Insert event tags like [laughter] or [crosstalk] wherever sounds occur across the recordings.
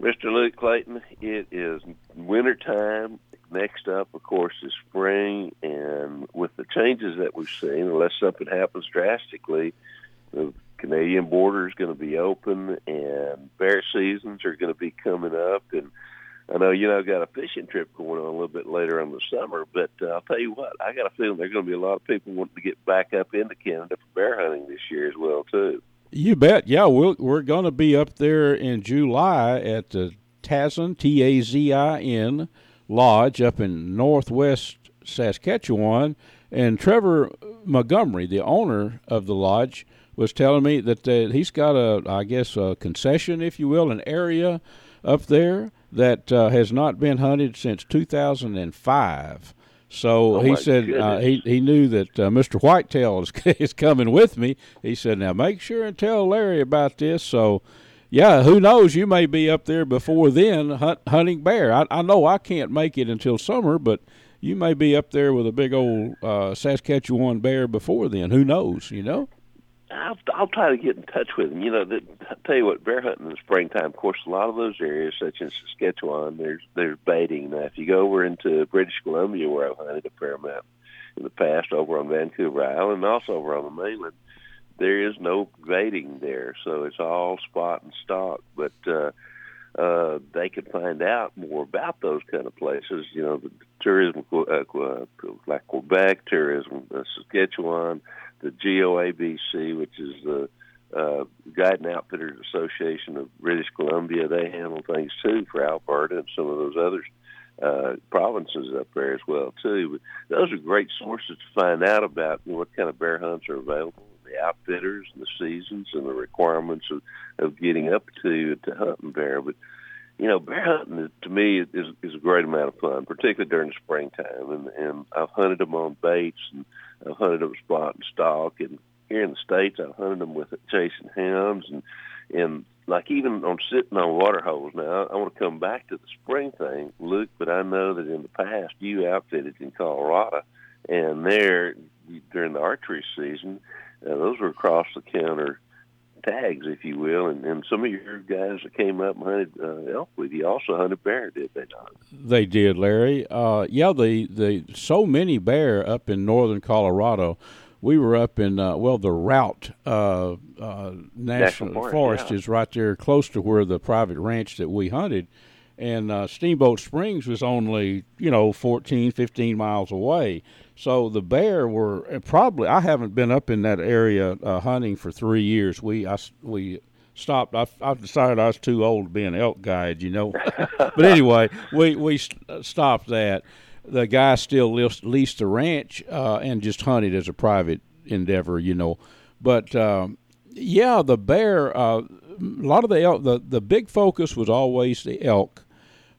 Mr. Luke Clayton, it is winter time. Next up, of course, is spring, and with the changes that we've seen, unless something happens drastically, the Canadian border is going to be open, and bear seasons are going to be coming up. And I know you know got a fishing trip going on a little bit later in the summer, but uh, I'll tell you what, I got a feeling there's going to be a lot of people wanting to get back up into Canada for bear hunting this year as well too. You bet. Yeah, we'll, we're going to be up there in July at the Tazin, T A Z I N Lodge up in northwest Saskatchewan. And Trevor Montgomery, the owner of the lodge, was telling me that uh, he's got a, I guess, a concession, if you will, an area up there that uh, has not been hunted since 2005. So Oh, he said uh, he he knew that uh, Mr. Whitetail is [laughs] is coming with me. He said, "Now make sure and tell Larry about this." So, yeah, who knows? You may be up there before then hunt, hunting bear. I, I know I can't make it until summer, but you may be up there with a big old uh, Saskatchewan bear before then. Who knows? You know. I'll, I'll try to get in touch with them. You know, that, I tell you what, bear hunting in the springtime. Of course, a lot of those areas, such as Saskatchewan, there's there's baiting. Now, if you go over into British Columbia, where I've hunted a fair amount in the past, over on Vancouver Island, and also over on the mainland, there is no baiting there, so it's all spot and stalk. But uh, uh, they can find out more about those kind of places. You know, the tourism, uh, like Quebec tourism, uh, Saskatchewan the GOABC, which is the uh, Guide and Outfitters Association of British Columbia. They handle things too for Alberta and some of those other uh, provinces up there as well too. But those are great sources to find out about you know, what kind of bear hunts are available, the outfitters and the seasons and the requirements of, of getting up to to hunting bear. But you know, bear hunting to me is is a great amount of fun, particularly during the springtime. And and I've hunted them on baits and I've hunted them spot and stalk, and here in the states I've hunted them with chasing hounds and and like even on sitting on water holes. Now I want to come back to the spring thing, Luke, but I know that in the past you outfitted in Colorado, and there during the archery season, uh, those were across the counter tags, if you will, and, and some of your guys that came up and hunted uh, elk with you also hunted bear, did they not? They did, Larry. Uh, yeah, the the so many bear up in northern Colorado. We were up in uh, well, the Routt uh, uh, National, National Forest, Forest yeah. is right there, close to where the private ranch that we hunted, and uh, Steamboat Springs was only you know 14, 15 miles away. So the bear were probably. I haven't been up in that area uh, hunting for three years. We I we stopped. I, I decided I was too old to be an elk guide, you know. [laughs] but anyway, we we st- stopped that. The guy still leased, leased the ranch uh, and just hunted as a private endeavor, you know. But um, yeah, the bear. Uh, a lot of the elk. The the big focus was always the elk.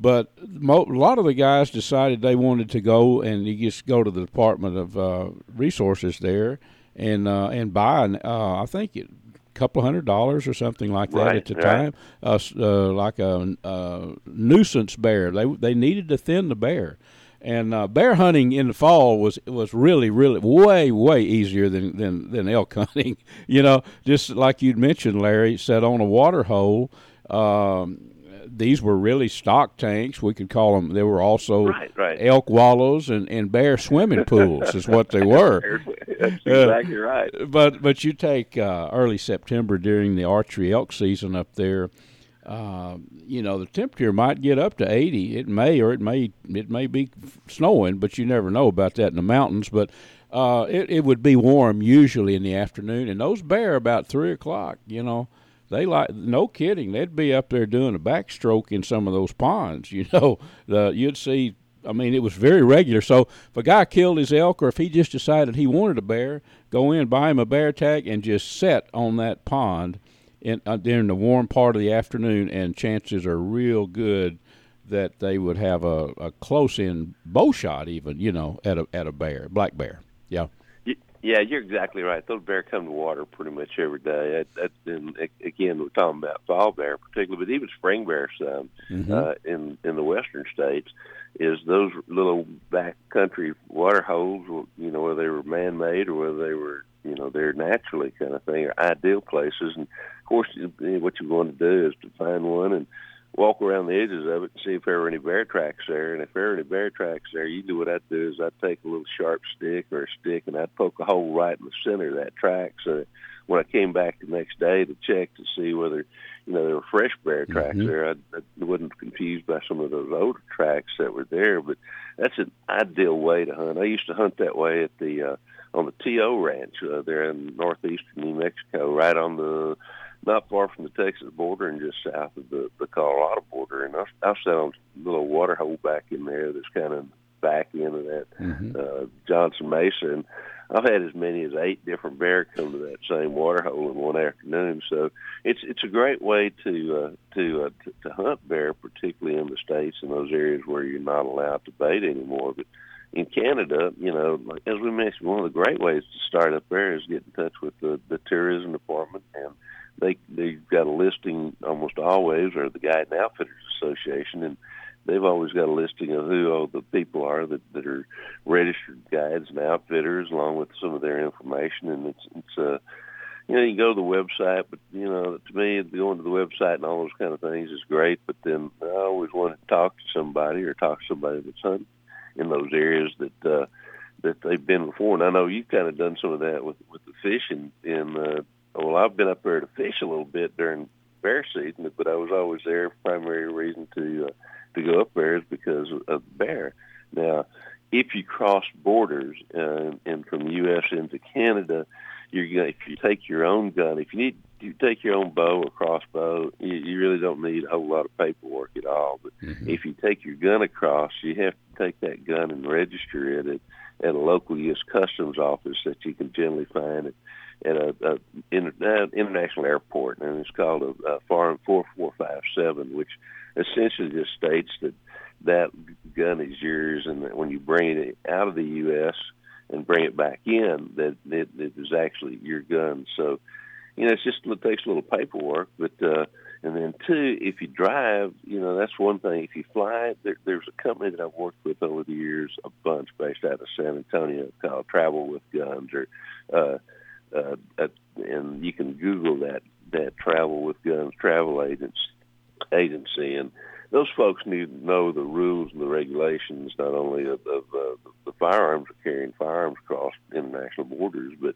But mo- a lot of the guys decided they wanted to go and you just go to the Department of uh, Resources there and uh, and buy. An, uh, I think it, a couple of hundred dollars or something like that Right, at the right. time. Uh, uh, like a, uh nuisance bear. They they needed to thin the bear. And uh, bear hunting in the fall was was really really way way easier than, than, than elk [laughs] hunting. You know, just like you'd mentioned, Larry, said on a water hole. Um, these were really stock tanks. We could call them. They were also Right, right. elk wallows and, and bear swimming pools is what they [laughs] were. That's exactly right. But but you take uh, early September during the archery elk season up there. Uh, you know the temperature might get up to 80. It may or it may it may be snowing, but you never know about that in the mountains. But uh, it it would be warm usually in the afternoon, and those bear about three o'clock. You know they like no kidding. They'd be up there doing a backstroke in some of those ponds. [laughs] You know the you'd see. I mean, it was very regular. So if a guy killed his elk, or if he just decided he wanted a bear, go in, buy him a bear tag, and just set on that pond in uh, during the warm part of the afternoon, and chances are real good that they would have a, a close in bow shot, even you know, at a at a bear, black bear. Yeah, Yeah, you're exactly right. Those bear come to water pretty much every day. That, that, and a- again, we're talking about fall bear particularly, but even spring bear some Mhm. uh, in in the western states is those little back country water holes. You know, whether they were man made or whether they were you know they're naturally kind of thing, are ideal places. And of course, what you want to do is to find one and walk around the edges of it and see if there were any bear tracks there. And if there were any bear tracks there, usually what I'd do is I'd take a little sharp stick or a stick and I'd poke a hole right in the center of that track. So when I came back the next day to check to see whether, you know, there were fresh bear tracks mm-hmm. there, I, I wasn't confused by some of those older tracks that were there. But that's an ideal way to hunt. I used to hunt that way at the uh, on the To Ranch uh, there in northeastern New Mexico, right on the not far from the Texas border and just south of the, the Colorado border. And I, I sat on a little water hole back in there that's kind of back end of that mm-hmm. uh, Johnson Mesa. And I've had as many as eight different bear come to that same water hole in one afternoon. So it's it's a great way to uh, to, uh, to to hunt bear, particularly in the states in those areas where you're not allowed to bait anymore. But in Canada, you know, as we mentioned, one of the great ways to start up there is get in touch with the, the tourism department and they they've got a listing almost always, or the Guide and Outfitters Association, and they've always got a listing of who all the people are that that are registered guides and outfitters, along with some of their information. And it's it's uh, you know you go to the website, but you know to me going to the website and all those kind of things is great. But then I always want to talk to somebody or talk to somebody that's hunting in those areas that. uh that they've been before, and I know you've kind of done some of that with with the fishing in uh, well, I've been up there to fish a little bit during bear season, but I was always there. Primary reason to uh, to go up there is because of bear. Now, if you cross borders uh, and from the U.S. into Canada, you're gonna if you take your own gun, if you need you take your own bow or crossbow, you, you really don't need a whole lot of paperwork at all. But mm-hmm. if you take your gun across, you have to take that gun and register it at, at a local U.S. Customs office that you can generally find at at a, a in, uh, international airport, and it's called a, a Form 4457, which essentially just states that that gun is yours, and that when you bring it out of the U.S. and bring it back in, that it, it is actually your gun. So, you know, it's just it takes a little paperwork, but uh, and then two, if you drive, you know, that's one thing. If you fly, there, there's a company that I've worked with over the years, a bunch based out of San Antonio called Travel with Guns, or uh, uh, and you can Google that that travel with guns travel agents agency, and those folks need to know the rules and the regulations not only of, of uh, the firearms carrying firearms across international borders, but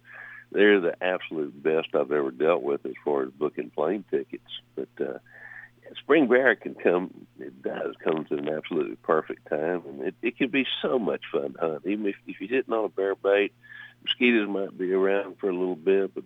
they're the absolute best I've ever dealt with as far as booking plane tickets. But uh, spring bear can come; it does come to an absolutely perfect time, and it, it can be so much fun to hunt. Even if if you're hitting on a bear bait mosquitoes might be around for a little bit, but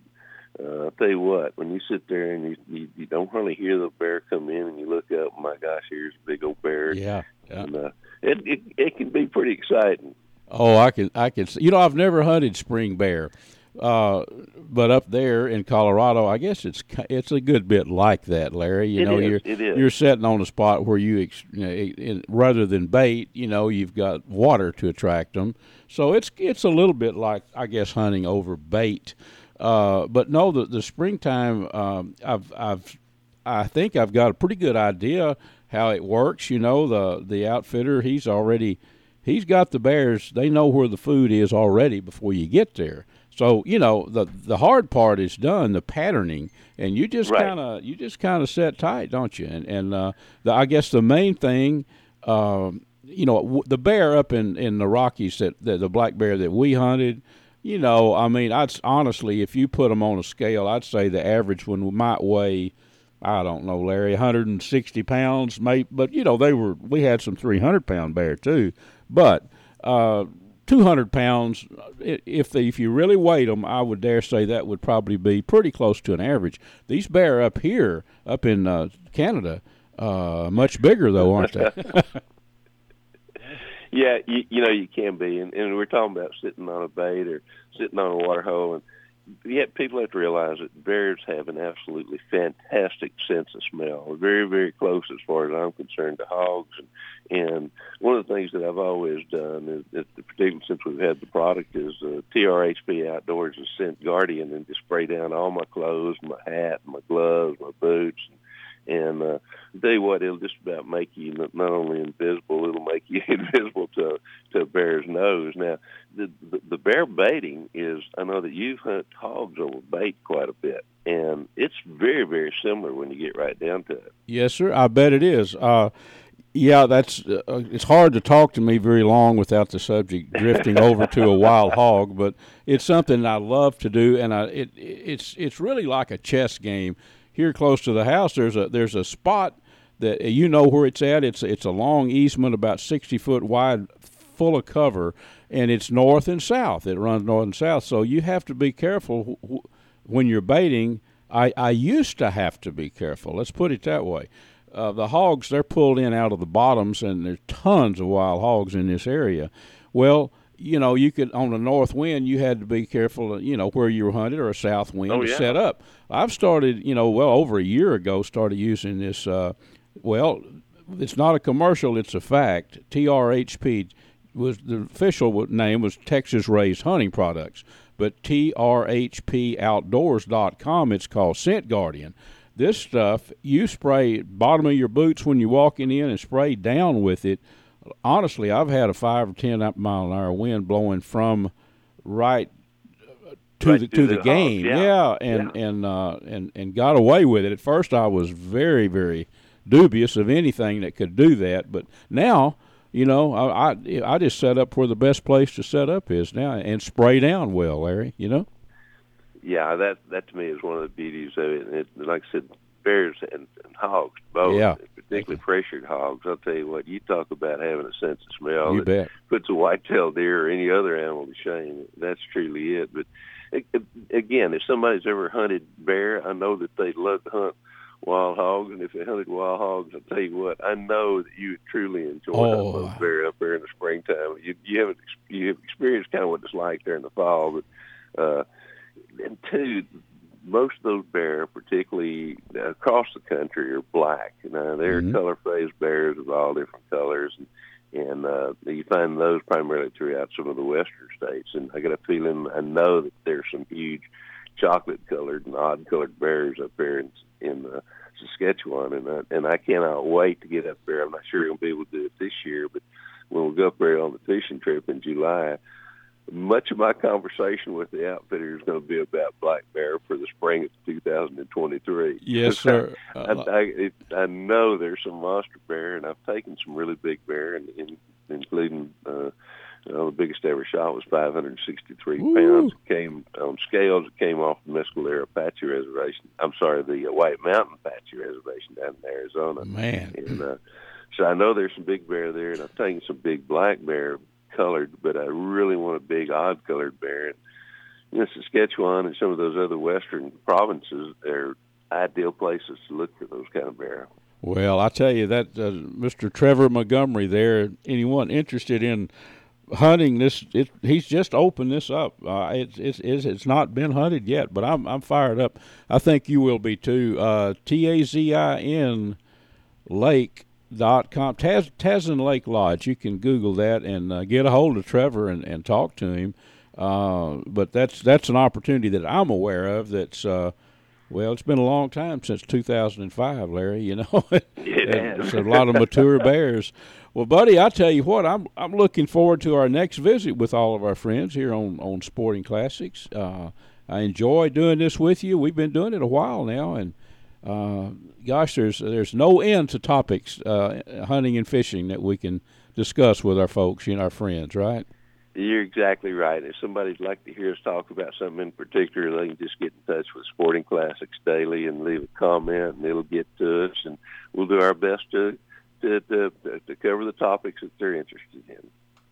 uh, I'll tell you what, when you sit there and you, you, you don't hardly hear the bear come in and you look up, my gosh, here's a big old bear. Yeah. yeah. And, uh, it, it, it can be pretty exciting. Oh, I can, I can see, you know, I've never hunted spring bear. Uh, but up there in Colorado, I guess it's it's a good bit like that, Larry. You it know, is, you're you're sitting on a spot where you, you know, in, rather than bait, you know, you've got water to attract them. So it's it's a little bit like I guess hunting over bait. Uh, but no, the the springtime, um, I've I've I think I've got a pretty good idea how it works. You know, the the outfitter he's already he's got the bears. They know where the food is already before you get there. So you know the the hard part is done, the patterning, and you just right. kind of you just kind of set tight, don't you? And and uh, the, I guess the main thing, um, you know, w- the bear up in in the Rockies that, that the black bear that we hunted, you know, I mean, I'd honestly, if you put them on a scale, I'd say the average one might weigh. I don't know, Larry, 160 pounds, maybe, but you know they were. We had some 300 pound bear too, but uh, 200 pounds, if they, if you really weighed them, I would dare say that would probably be pretty close to an average. These bear up here, up in uh, Canada, uh, much bigger though, aren't they? [laughs] yeah, you, you know you can be, and, and we're talking about sitting on a bait or sitting on a water hole, and yet people have to realize that bears have an absolutely fantastic sense of smell. They're very, very close as far as I'm concerned to hogs. And, and one of the things that I've always done is, is particularly since we've had the product, is uh, TRHP Outdoors and Scent Guardian and just spray down all my clothes, my hat, my gloves, my boots, and And uh, I tell you what, it'll just about make you not only invisible, it'll make you [laughs] invisible to to a bear's nose. Now, the, the the bear baiting is I know that you've hunted hogs over bait quite a bit, and it's very very similar when you get right down to it. Yes, sir. I bet it is. Uh, yeah, that's uh, it's hard to talk to me very long without the subject [laughs] drifting over to a wild hog, but it's something I love to do, and I it it's it's really like a chess game. Here close to the house, there's a there's a spot that you know where it's at. It's it's a long easement about sixty foot wide, full of cover, and it's north and south. It runs north and south, so you have to be careful when you're baiting. I I used to have to be careful. Let's put it that way uh, the hogs they're pulled in out of the bottoms, and there's tons of wild hogs in this area. Well, you know, you could on a north wind, you had to be careful, you know, where you were hunted, or a south wind oh, to set up. I've started, you know, well over a year ago, started using this. Uh, well, it's not a commercial; it's a fact. TRHP was the official name was Texas Raised Hunting Products, but TRHPOutdoors.com. It's called Scent Guardian this stuff, you spray bottom of your boots when you're walking in and spray down with it. Honestly, I've had a five or ten mile an hour wind blowing from right to right the to the, the game. hogs, yeah. and Yeah. and uh, and and got away with it. At first, I was very very dubious of anything that could do that, but now. You know, I, I I just set up where the best place to set up is now, and spray down well, Larry. You know. Yeah, that that to me is one of the beauties of it. And it like I said, bears and, and hogs both, Yeah. Particularly pressured hogs. I'll tell you what, you talk about having a sense of smell you that bet. puts a white-tailed deer or any other animal to shame. That's truly it. But again, if somebody's ever hunted bear, I know that they love to hunt wild hogs, and if they hunted wild hogs, I'll tell you what, I know that you truly enjoy Oh. hunting those bear up there in the springtime. You you haven't you have experienced kind of what it's like there in the fall, but uh, and two, most of those bear, particularly across the country, are black. Now they're Mhm. color phased bears of all different colors, and and uh, you find those primarily throughout some of the western states. And I got a feeling, I know that there's some huge chocolate colored and odd colored bears up there in in uh, Saskatchewan, and I, and I cannot wait to get up there. I'm not sure I'm gonna be able to do it this year, but when we go up there on the fishing trip in July, much of my conversation with the outfitter is going to be about black bear for the spring of 2023. Yes, [laughs] sir. I, Uh, I, it, I know there's some monster bear, and I've taken some really big bear, and, and including uh, you know, the biggest ever shot was 563 Woo. pounds. It came on scales. It came off the Mescalero Apache Reservation. I'm sorry, the uh, White Mountain Apache Reservation down in Arizona. man. And uh, so I know there's some big bear there, and I've taken some big black bear colored, but I really want a big odd colored bear. And you know, Saskatchewan and some of those other western provinces are ideal places to look for those kind of bear. Well, I tell you that uh, Mr. Trevor Montgomery there. Anyone interested in hunting this? It, he's just opened this up. Uh, it's, it's it's it's not been hunted yet, but I'm I'm fired up. I think you will be too. Uh, T A Z I N Lake dot com Taz, Tazin Lake Lodge. You can Google that and uh, get a hold of Trevor and, and talk to him. Uh, but that's that's an opportunity that I'm aware of. That's uh, well, it's been a long time since 2005, Larry. You know, [laughs] It And has. it's a lot of mature bears. Well, buddy, I tell you what, I'm I'm looking forward to our next visit with all of our friends here on on Sporting Classics. Uh, I enjoy doing this with you. We've been doing it a while now, and uh, gosh, there's there's no end to topics, uh, hunting and fishing that we can discuss with our folks and our friends. Right? You're exactly right. If somebody'd like to hear us talk about something in particular, they can just get in touch with Sporting Classics Daily and leave a comment, and it'll get to us, and we'll do our best to to to, to cover the topics that they're interested in.